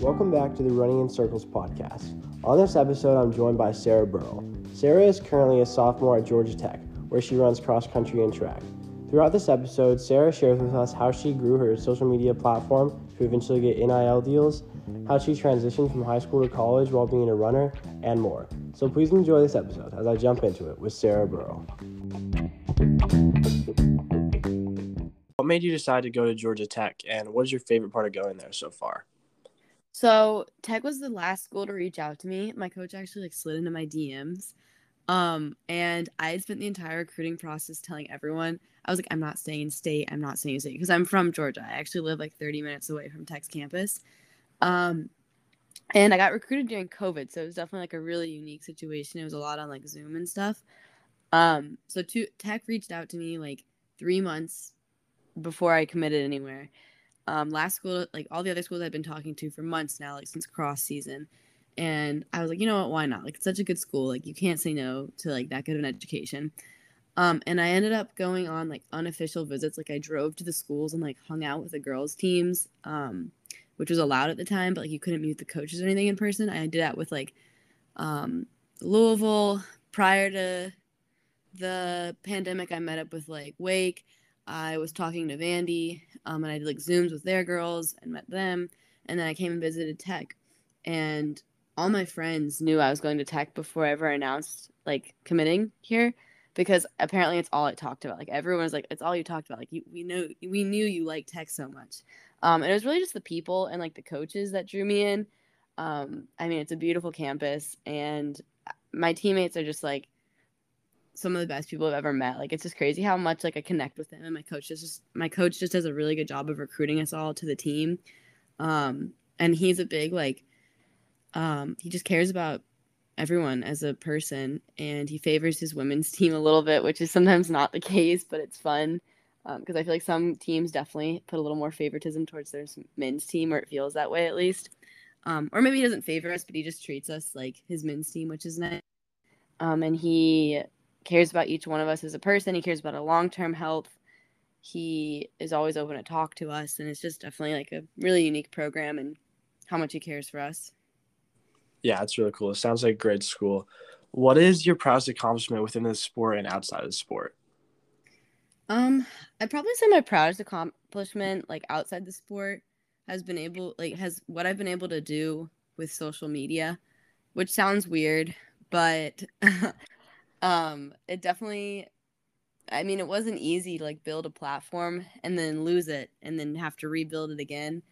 Welcome back to the Running in Circles podcast. On this episode, I'm joined by Sarah Burwell. Sarah is currently a sophomore at Georgia Tech, where she runs cross country and track. Throughout this episode, Sarah shares with us how she grew her social media platform to eventually get NIL deals, how she transitioned from high school to college while being a runner, and more. So please enjoy this episode as I jump into it with Sarah Burwell. What made you decide to go to Georgia Tech, and what is your favorite part of going there so far? So Tech was the last school to reach out to me. My coach actually like slid into my DMs. Um, and I spent the entire recruiting process telling everyone, I was like, I'm not staying in state, I'm not staying in state because I'm from Georgia. I actually live like 30 minutes away from Tech's campus. Um, and I got recruited during COVID, so it was definitely like a really unique situation. It was a lot on like Zoom and stuff. Um, so to, Tech reached out to me like three months before I committed anywhere. Um, last school, like all the other schools I've been talking to for months now, like since cross season. And I was like, you know what, why not? Like it's such a good school. Like you can't say no to like that good of an education. Um, and I ended up going on like unofficial visits. Like I drove to the schools and like hung out with the girls' teams, um, which was allowed at the time, but like you couldn't meet the coaches or anything in person. I did that with like um, Louisville prior to the pandemic. I met up with like Wake. I was talking to Vandy, um, and I did like Zooms with their girls and met them. And then I came and visited Tech, and all my friends knew I was going to Tech before I ever announced like committing here, because apparently it's all I talked about. Like everyone was like, "It's all you talked about." Like you, we know, we knew you liked Tech so much. Um, and it was really just the people and like the coaches that drew me in. Um, I mean, it's a beautiful campus, and my teammates are just like some of the best people I've ever met. Like it's just crazy how much like I connect with them and my coach just my coach just does a really good job of recruiting us all to the team. Um and he's a big like um he just cares about everyone as a person and he favors his women's team a little bit, which is sometimes not the case, but it's fun. because um, I feel like some teams definitely put a little more favoritism towards their men's team, or it feels that way at least. Um, or maybe he doesn't favor us, but he just treats us like his men's team, which is nice. Um, and he cares about each one of us as a person. He cares about our long term health. He is always open to talk to us, and it's just definitely like a really unique program and how much he cares for us. Yeah, it's really cool. It sounds like great school. What is your proudest accomplishment within the sport and outside of the sport? Um, I'd probably say my proudest accomplishment, like outside the sport, has been able, like, has what I've been able to do with social media, which sounds weird, but um it definitely i mean it wasn't easy to like build a platform and then lose it and then have to rebuild it again.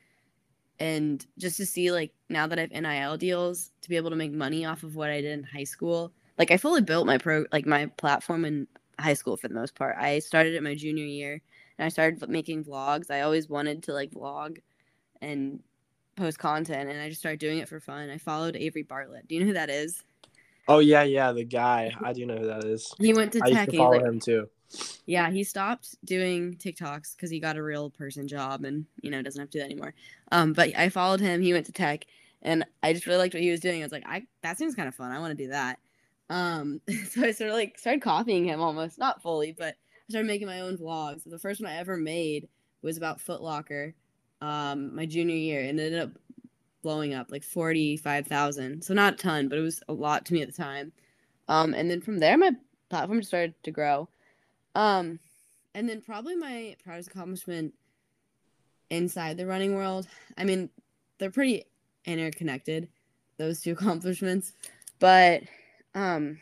And just to see like now that i've nil deals to be able to make money off of what i did in high school like i fully built my pro like my platform in high school for the most part. I started it my junior year and i started making vlogs. I always wanted to like vlog and post content and i just started doing it for fun. I followed avery bartlett. Do you know who that is Oh yeah, yeah, the guy. I do know who that is. He went to I tech. Used to follow like, him too. Yeah, he stopped doing TikToks because he got a real person job and you know doesn't have to do that anymore. Um, but I followed him. He went to tech, and I just really liked what he was doing. I was like, I that seems kind of fun. I want to do that. Um, so I sort of like started copying him almost, not fully, but I started making my own vlogs. The first one I ever made was about Foot Locker, um, my junior year, and it ended up blowing up like 45,000. So not a ton, but it was a lot to me at the time. Um, and then from there, my platform started to grow. Um, and then probably my proudest accomplishment inside the running world. I mean, they're pretty interconnected, those two accomplishments. But um,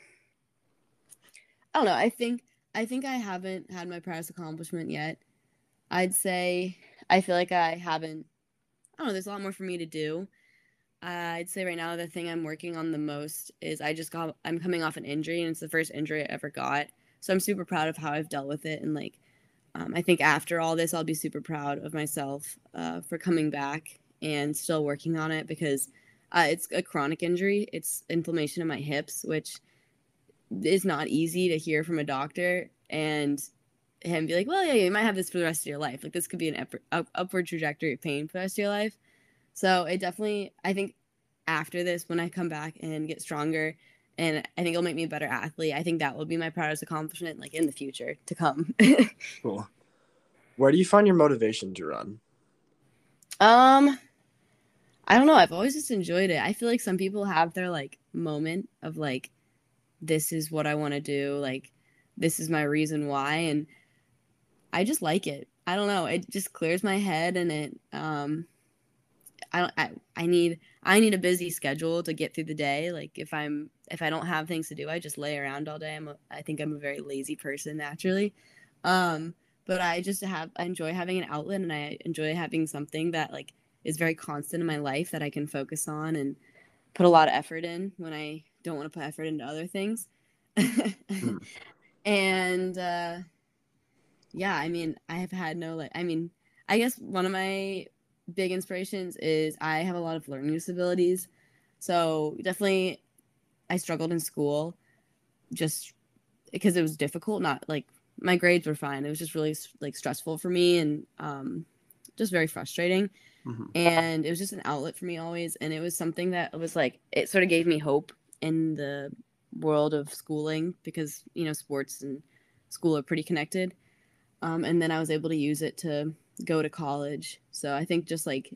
I don't know. I think I think I haven't had my proudest accomplishment yet. I'd say I feel like I haven't I don't know, there's a lot more for me to do. Uh, I'd say right now the thing I'm working on the most is I just got I'm coming off an injury and it's the first injury I ever got. So I'm super proud of how I've dealt with it and like um, I think after all this I'll be super proud of myself uh, for coming back and still working on it because uh, it's a chronic injury. It's inflammation in my hips, which is not easy to hear from a doctor and him be like, well, yeah, you might have this for the rest of your life. Like this could be an up- upward trajectory of pain for the rest of your life. So it definitely, I think after this, when I come back and get stronger, and I think it'll make me a better athlete. I think that will be my proudest accomplishment, like in the future to come. cool. Where do you find your motivation to run? Um, I don't know. I've always just enjoyed it. I feel like some people have their like moment of like, this is what I want to do. Like, this is my reason why. And I just like it. I don't know. It just clears my head and it, um, I don't, I, I need, I need a busy schedule to get through the day. Like if I'm, if I don't have things to do, I just lay around all day. I'm, a, I think I'm a very lazy person naturally. Um, but I just have, I enjoy having an outlet and I enjoy having something that like is very constant in my life that I can focus on and put a lot of effort in when I don't want to put effort into other things. mm. And uh, yeah, I mean, I have had no like, I mean, I guess one of my big inspirations is I have a lot of learning disabilities. So definitely, I struggled in school just because it was difficult. Not like my grades were fine. It was just really like stressful for me and um, just very frustrating. Mm-hmm. And it was just an outlet for me always. And it was something that was like, it sort of gave me hope in the world of schooling because, you know, sports and school are pretty connected. Um, and then I was able to use it to go to college. So I think just like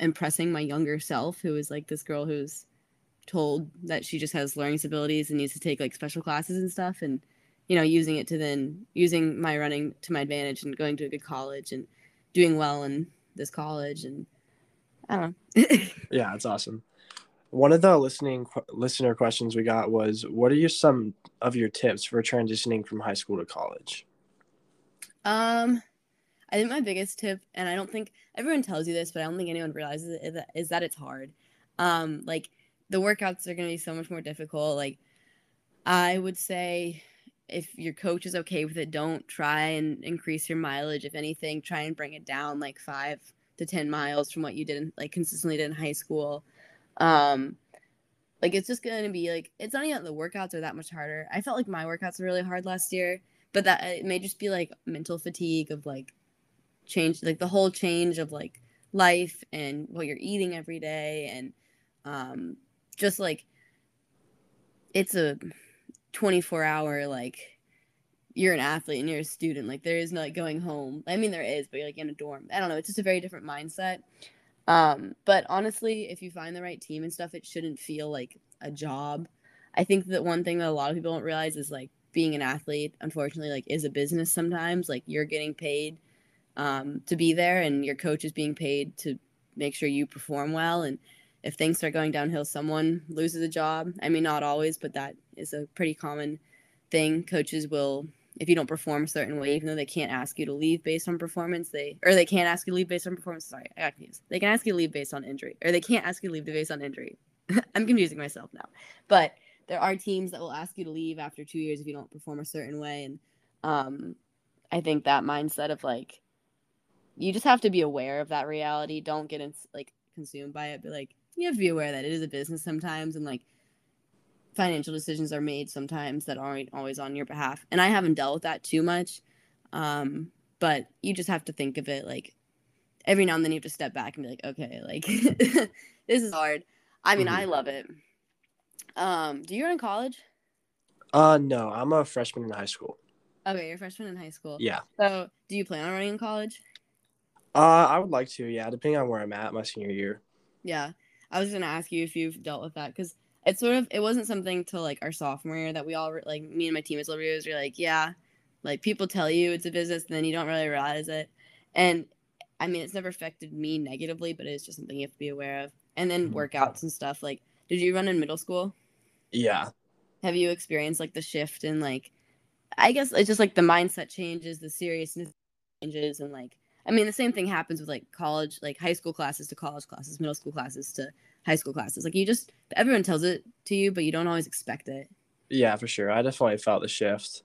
impressing my younger self, who is like this girl who's told that she just has learning disabilities and needs to take like special classes and stuff. And, you know, using it to then using my running to my advantage and going to a good college and doing well in this college and I don't know. yeah, it's awesome. One of the listening listener questions we got was, "What are your some of your tips for transitioning from high school to college?" Um, I think my biggest tip, and I don't think everyone tells you this, but I don't think anyone realizes it, is that, it's hard. Um, like the workouts are going to be so much more difficult. Like I would say, if your coach is okay with it, don't try and increase your mileage. If anything, try and bring it down like five to 10 miles from what you did in, like consistently did in high school. Um, like it's just going to be like, it's not even the workouts are that much harder. I felt like my workouts were really hard last year, but that it may just be like mental fatigue of like change, like the whole change of like life and what you're eating every day. And, um, just like it's a 24 hour like you're an athlete and you're a student. Like there is no like going home. I mean there is, but you're like in a dorm. I don't know. It's just a very different mindset. Um, but honestly, if you find the right team and stuff, it shouldn't feel like a job. I think that one thing that a lot of people don't realize is like being an athlete, unfortunately, like is a business sometimes. Like you're getting paid um, to be there, and your coach is being paid to make sure you perform well. And if things start going downhill, someone loses a job. I mean, not always, but that is a pretty common thing. Coaches will if you don't perform a certain way, even though they can't ask you to leave based on performance, they or they can't ask you to leave based on performance. Sorry, I got confused. They can ask you to leave based on injury, or they can't ask you to leave based on injury. I'm confusing myself now, but there are teams that will ask you to leave after two years if you don't perform a certain way, and um, I think that mindset of like you just have to be aware of that reality. Don't get in, like consumed by it, but like you have to be aware that it is a business sometimes, and like financial decisions are made sometimes that aren't always on your behalf. And I haven't dealt with that too much. Um, but you just have to think of it like every now and then you have to step back and be like, okay, like this is hard. I mean, mm-hmm. I love it. Um, do you run in college? Uh, no, I'm a freshman in high school. Okay, you're a freshman in high school. Yeah. So, do you plan on running in college? Uh, I would like to. Yeah, depending on where I'm at my senior year. Yeah, I was gonna ask you if you've dealt with that because it's sort of it wasn't something to like our sophomore year that we all like me and my teammates reviews were like yeah like people tell you it's a business and then you don't really realize it and i mean it's never affected me negatively but it's just something you have to be aware of and then mm-hmm. workouts and stuff like did you run in middle school yeah have you experienced like the shift and like i guess it's just like the mindset changes the seriousness changes and like i mean the same thing happens with like college like high school classes to college classes middle school classes to high school classes. Like you just everyone tells it to you, but you don't always expect it. Yeah, for sure. I definitely felt the shift.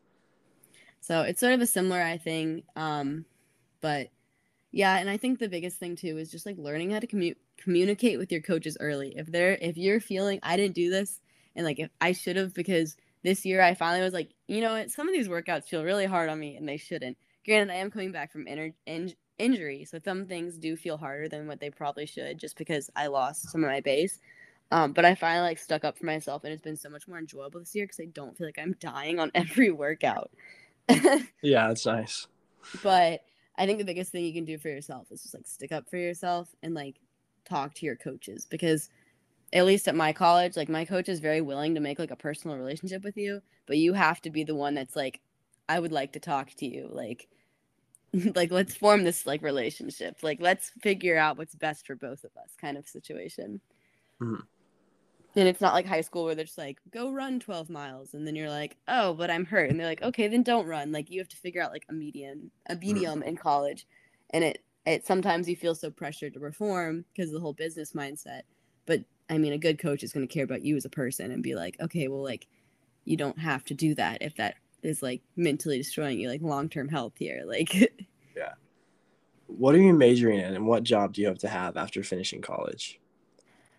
So it's sort of a similar, I think Um, but yeah, and I think the biggest thing too is just like learning how to commu- communicate with your coaches early. If they're if you're feeling I didn't do this and like if I should have because this year I finally was like, you know what, some of these workouts feel really hard on me and they shouldn't. Granted, I am coming back from inter- in- injury. So some things do feel harder than what they probably should just because I lost some of my base. Um, but I finally like stuck up for myself and it's been so much more enjoyable this year because I don't feel like I'm dying on every workout. yeah, that's nice. But I think the biggest thing you can do for yourself is just like stick up for yourself and like talk to your coaches because at least at my college, like my coach is very willing to make like a personal relationship with you, but you have to be the one that's like, I would like to talk to you. Like, like let's form this like relationship. Like let's figure out what's best for both of us kind of situation. Mhm. And it's not like high school where they're just like, go run 12 miles. And then you're like, oh, but I'm hurt. And they're like, okay, then don't run. Like you have to figure out like a median, a medium in college. And it, it sometimes you feel so pressured to perform because of the whole business mindset. But I mean, a good coach is going to care about you as a person and be like, okay, well, like you don't have to do that if that is like mentally destroying you, like long term health here. Like, yeah. What are you majoring in, and what job do you hope to have after finishing college?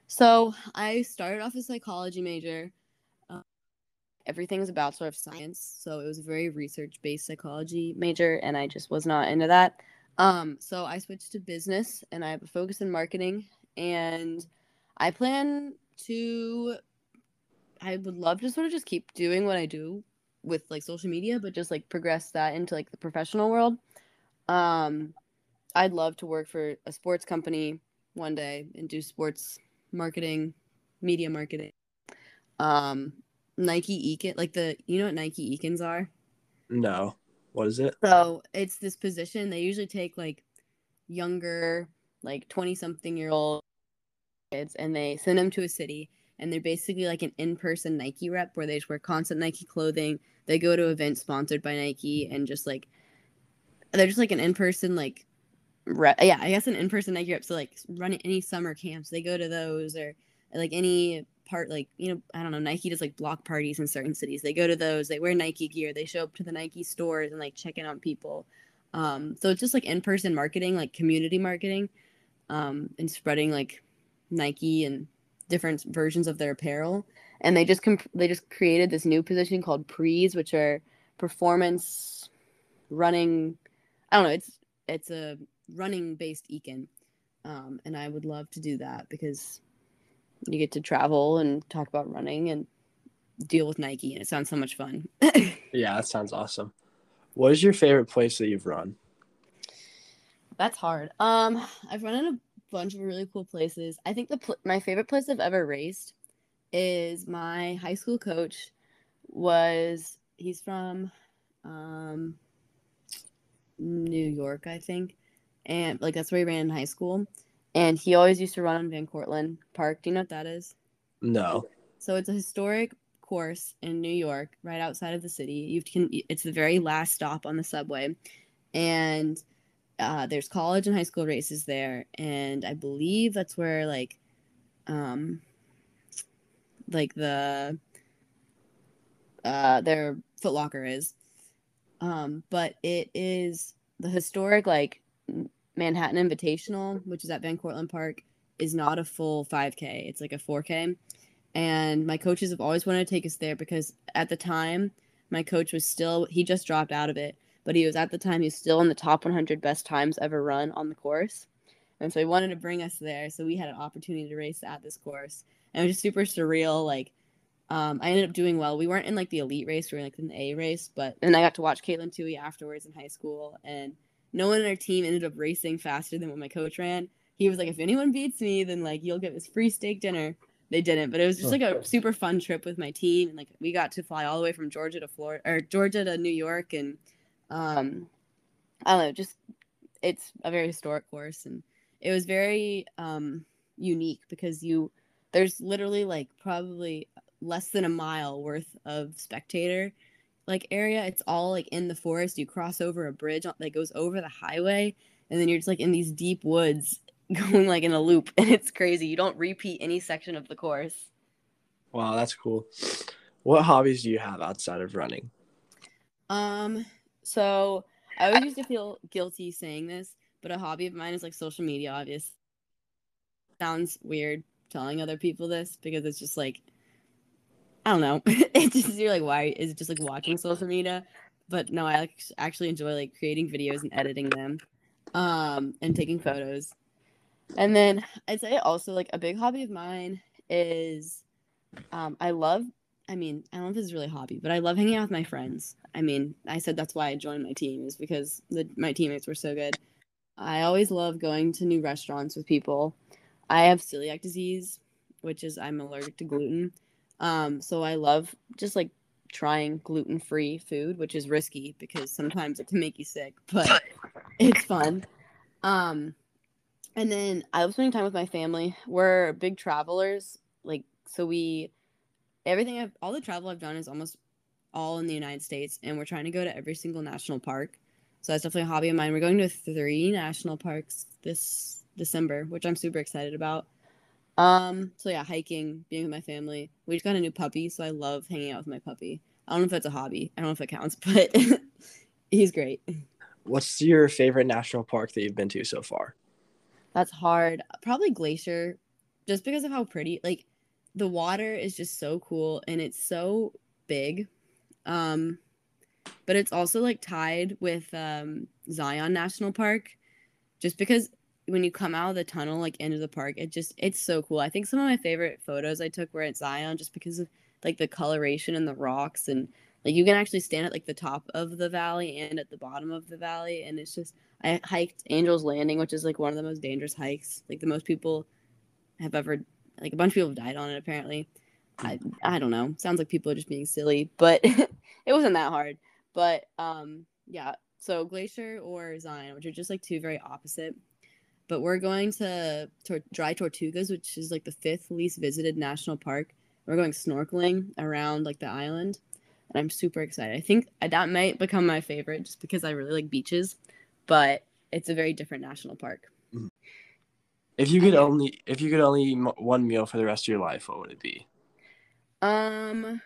so I started off a psychology major. Um, everything's about sort of science, so it was a very research based psychology major, and I just was not into that. Um, so I switched to business, and I have a focus in marketing, and I plan to. I would love to sort of just keep doing what I do with like social media, but just like progress that into like the professional world. Um, I'd love to work for a sports company one day and do sports marketing, media marketing. Um, Nike Ekin, like the you know what Nike Ekins are? No. What is it? So it's this position. They usually take like younger, like 20 something year old kids and they send them to a city and they're basically like an in-person Nike rep where they just wear constant Nike clothing. They go to events sponsored by Nike and just like they're just like an in-person like rep. Yeah, I guess an in-person Nike rep. So like running any summer camps, they go to those or like any part like you know I don't know Nike does like block parties in certain cities. They go to those. They wear Nike gear. They show up to the Nike stores and like check in on people. Um, so it's just like in-person marketing, like community marketing, um, and spreading like Nike and different versions of their apparel. And they just comp- they just created this new position called prees, which are performance running. I don't know. It's it's a running based ekin, um, and I would love to do that because you get to travel and talk about running and deal with Nike, and it sounds so much fun. Yeah, that sounds awesome. What is your favorite place that you've run? That's hard. Um, I've run in a bunch of really cool places. I think the pl- my favorite place I've ever raced is my high school coach was he's from um New York, I think. And like that's where he ran in high school. And he always used to run on Van Cortlandt Park. Do you know what that is? No. So it's a historic course in New York, right outside of the city. You can it's the very last stop on the subway, and uh, there's college and high school races there, and I believe that's where like, um, like the uh their Foot Locker is, um, but it is the historic like Manhattan Invitational, which is at Van Cortlandt Park, is not a full 5K. It's like a 4K and my coaches have always wanted to take us there because at the time my coach was still he just dropped out of it but he was at the time he was still in the top 100 best times ever run on the course and so he wanted to bring us there so we had an opportunity to race at this course and it was just super surreal like um, I ended up doing well. We weren't in like the elite race, we were in, like in the A race, but and I got to watch Katelyn Tuohy afterwards in high school, and no one in our team ended up racing faster than what my coach ran. He was like, if anyone beats me, then like you'll get this free steak dinner they didn't but it was just like a super fun trip with my team and like we got to fly all the way from georgia to florida or georgia to new york and um i don't know just it's a very historic course and it was very um unique because you there's literally like probably less than a mile worth of spectator like area it's all like in the forest you cross over a bridge that goes over the highway and then you're just like in these deep woods going like in a loop and it's crazy. You don't repeat any section of the course. Wow, that's cool. What hobbies do you have outside of running? Um, so I always used to feel guilty saying this, but a hobby of mine is like social media, obviously. Sounds weird telling other people this because it's just like I don't know. it's just you're like, why is it just like watching social media? But no, I actually enjoy like creating videos and editing them, um, and taking photos. And then I'd say also like a big hobby of mine is um, I love I mean, I don't know if this is really a hobby, but I love hanging out with my friends. I mean, I said that's why I joined my team is because the, my teammates were so good. I always love going to new restaurants with people. I have celiac disease, which is I'm allergic to gluten. Um, so I love just like trying gluten free food, which is risky because sometimes it can make you sick, but it's fun. Um, and then I love spending time with my family. We're big travelers, like so we everything I've all the travel I've done is almost all in the United States, and we're trying to go to every single national park. So that's definitely a hobby of mine. We're going to three national parks this December, which I'm super excited about. Um, so yeah, hiking, being with my family. We just got a new puppy, so I love hanging out with my puppy. I don't know if that's a hobby. I don't know if it counts, but he's great. What's your favorite national park that you've been to so far? That's hard. Probably Glacier, just because of how pretty. Like, the water is just so cool, and it's so big. Um, but it's also like tied with um Zion National Park, just because when you come out of the tunnel like into the park it just it's so cool i think some of my favorite photos i took were at zion just because of like the coloration and the rocks and like you can actually stand at like the top of the valley and at the bottom of the valley and it's just i hiked angel's landing which is like one of the most dangerous hikes like the most people have ever like a bunch of people have died on it apparently. I i don't know. Sounds like people are just being silly but it wasn't that hard. But um yeah. So glacier or zion which are just like two very opposite. But we're going to Tor- Dry Tortugas, which is like the fifth least visited national park. We're going snorkeling around like the island, and I'm super excited. I think that might become my favorite just because I really like beaches, but it's a very different national park. If you could only if you could only eat one meal for the rest of your life, what would it be? Um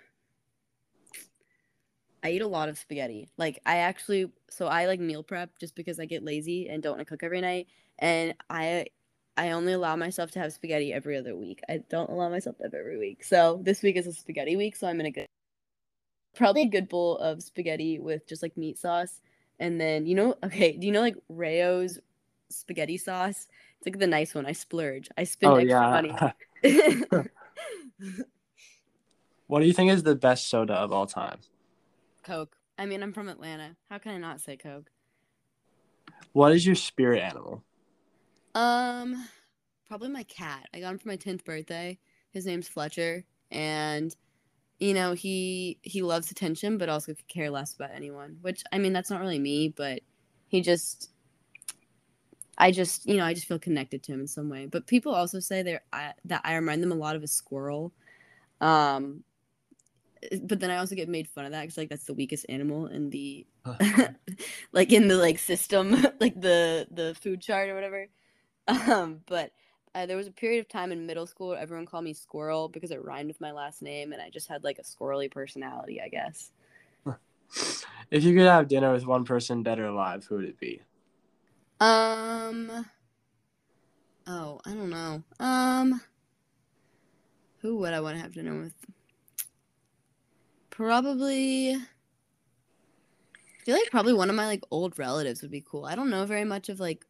I eat a lot of spaghetti. Like I actually so I like meal prep just because I get lazy and don't want to cook every night and I I only allow myself to have spaghetti every other week. I don't allow myself to have every week. So this week is a spaghetti week, so I'm in a good probably a good bowl of spaghetti with just like meat sauce. And then you know, okay, do you know like Rao's spaghetti sauce? It's like the nice one. I splurge. I spend oh, extra yeah. money. what do you think is the best soda of all time? Coke. I mean, I'm from Atlanta. How can I not say Coke? What is your spirit animal? Um, probably my cat. I got him for my tenth birthday. His name's Fletcher, and you know he he loves attention, but also could care less about anyone. Which I mean, that's not really me, but he just. I just, you know, I just feel connected to him in some way. But people also say they're I, that I remind them a lot of a squirrel. Um, but then I also get made fun of that because like that's the weakest animal in the, like in the like system, like the the food chart or whatever. Um, but uh, there was a period of time in middle school where everyone called me Squirrel because it rhymed with my last name, and I just had like a squirrely personality, I guess. if you could have dinner with one person dead or alive, who would it be? Um. Oh, I don't know. Um. Who would I want to have dinner with? Probably. I feel like probably one of my like old relatives would be cool. I don't know very much of like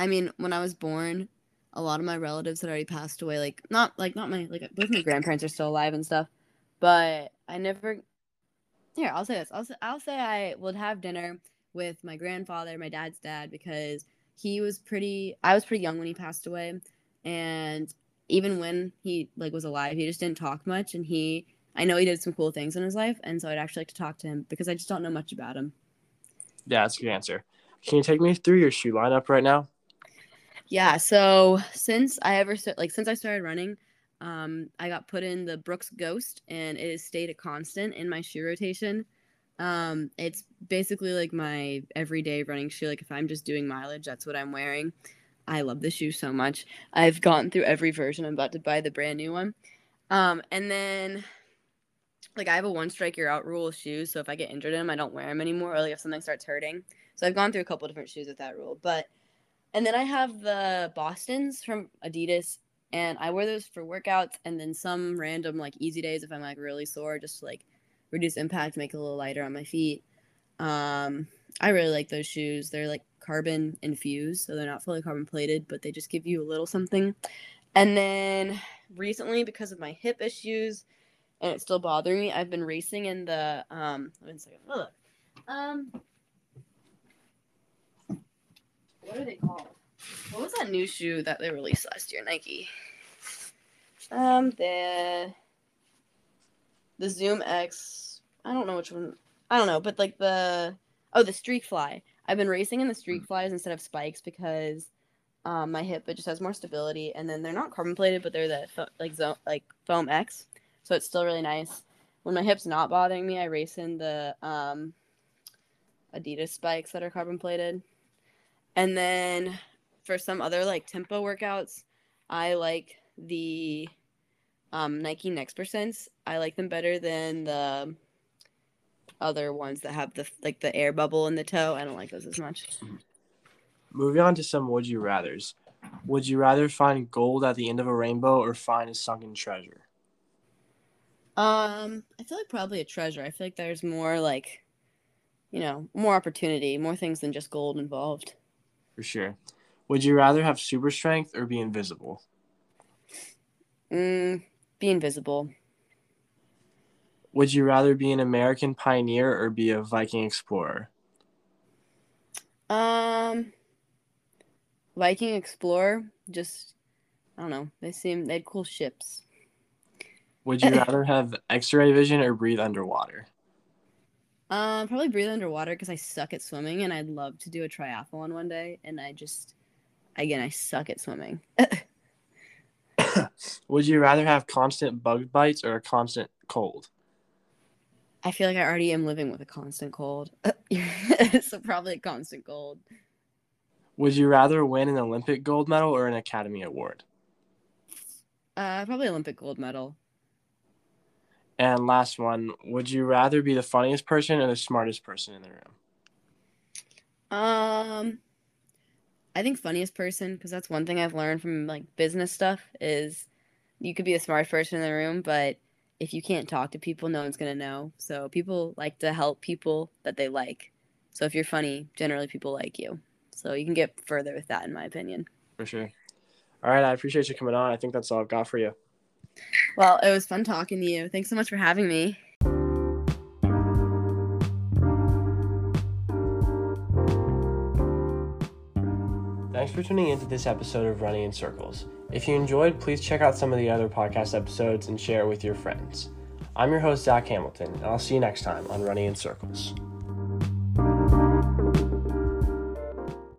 I mean, when I was born, a lot of my relatives had already passed away. Like not like not my like both my grandparents are still alive and stuff, but I never. Here, I'll say this. I'll say, I'll say I would have dinner with my grandfather, my dad's dad, because he was pretty. I was pretty young when he passed away, and even when he like was alive, he just didn't talk much, and he. I know he did some cool things in his life, and so I'd actually like to talk to him because I just don't know much about him. Yeah, that's a good answer. Can you take me through your shoe lineup right now? Yeah, so since I ever like since I started running, um, I got put in the Brooks Ghost, and it has stayed a constant in my shoe rotation. Um, it's basically like my everyday running shoe. Like if I'm just doing mileage, that's what I'm wearing. I love the shoe so much. I've gotten through every version. I'm about to buy the brand new one. Um, and then like I have a one strike you're out rule of shoes. So if I get injured in them, I don't wear them anymore. Or like if something starts hurting. So I've gone through a couple different shoes with that rule. But and then I have the Boston's from Adidas, and I wear those for workouts and then some random like easy days if I'm like really sore, just to, like reduce impact, make it a little lighter on my feet. Um, I really like those shoes. They're like carbon infused, so they're not fully carbon plated, but they just give you a little something. And then recently, because of my hip issues, and it's still bothering me, I've been racing in the um. Second. Oh, look. Um, what are they called? What was that new shoe that they released last year, Nike? Um, the the Zoom X. I don't know which one. I don't know, but like the oh the Streak Fly. I've been racing in the Streak Flies instead of spikes because um, my hip it just has more stability, and then they're not carbon plated, but they're the fo- like zo- like foam X, so it's still really nice. When my hip's not bothering me, I race in the um, Adidas spikes that are carbon plated, and then for some other like tempo workouts, I like the um, Nike Next Percents. I like them better than the other ones that have the like the air bubble in the toe. I don't like those as much. Moving on to some would you rather's. Would you rather find gold at the end of a rainbow or find a sunken treasure? Um, I feel like probably a treasure. I feel like there's more like, you know, more opportunity, more things than just gold involved. For sure. Would you rather have super strength or be invisible? Mm, be invisible. Would you rather be an American pioneer or be a Viking explorer? Um, Viking Explorer. Just, I don't know. They seem they had cool ships. Would you rather have X-ray vision or breathe underwater? Um, probably breathe underwater because I suck at swimming, and I'd love to do a triathlon one day. And I just, again, I suck at swimming. Would you rather have constant bug bites or a constant cold? I feel like I already am living with a constant cold, so probably a constant cold. Would you rather win an Olympic gold medal or an Academy Award? Uh, probably Olympic gold medal. And last one, would you rather be the funniest person or the smartest person in the room? Um, I think funniest person because that's one thing I've learned from like business stuff is you could be the smartest person in the room, but if you can't talk to people, no one's gonna know. So people like to help people that they like. So if you're funny, generally people like you. So you can get further with that, in my opinion. For sure. All right, I appreciate you coming on. I think that's all I've got for you. Well, it was fun talking to you. Thanks so much for having me. Thanks for tuning into this episode of Running in Circles. If you enjoyed, please check out some of the other podcast episodes and share it with your friends. I'm your host, Zach Hamilton, and I'll see you next time on Running in Circles.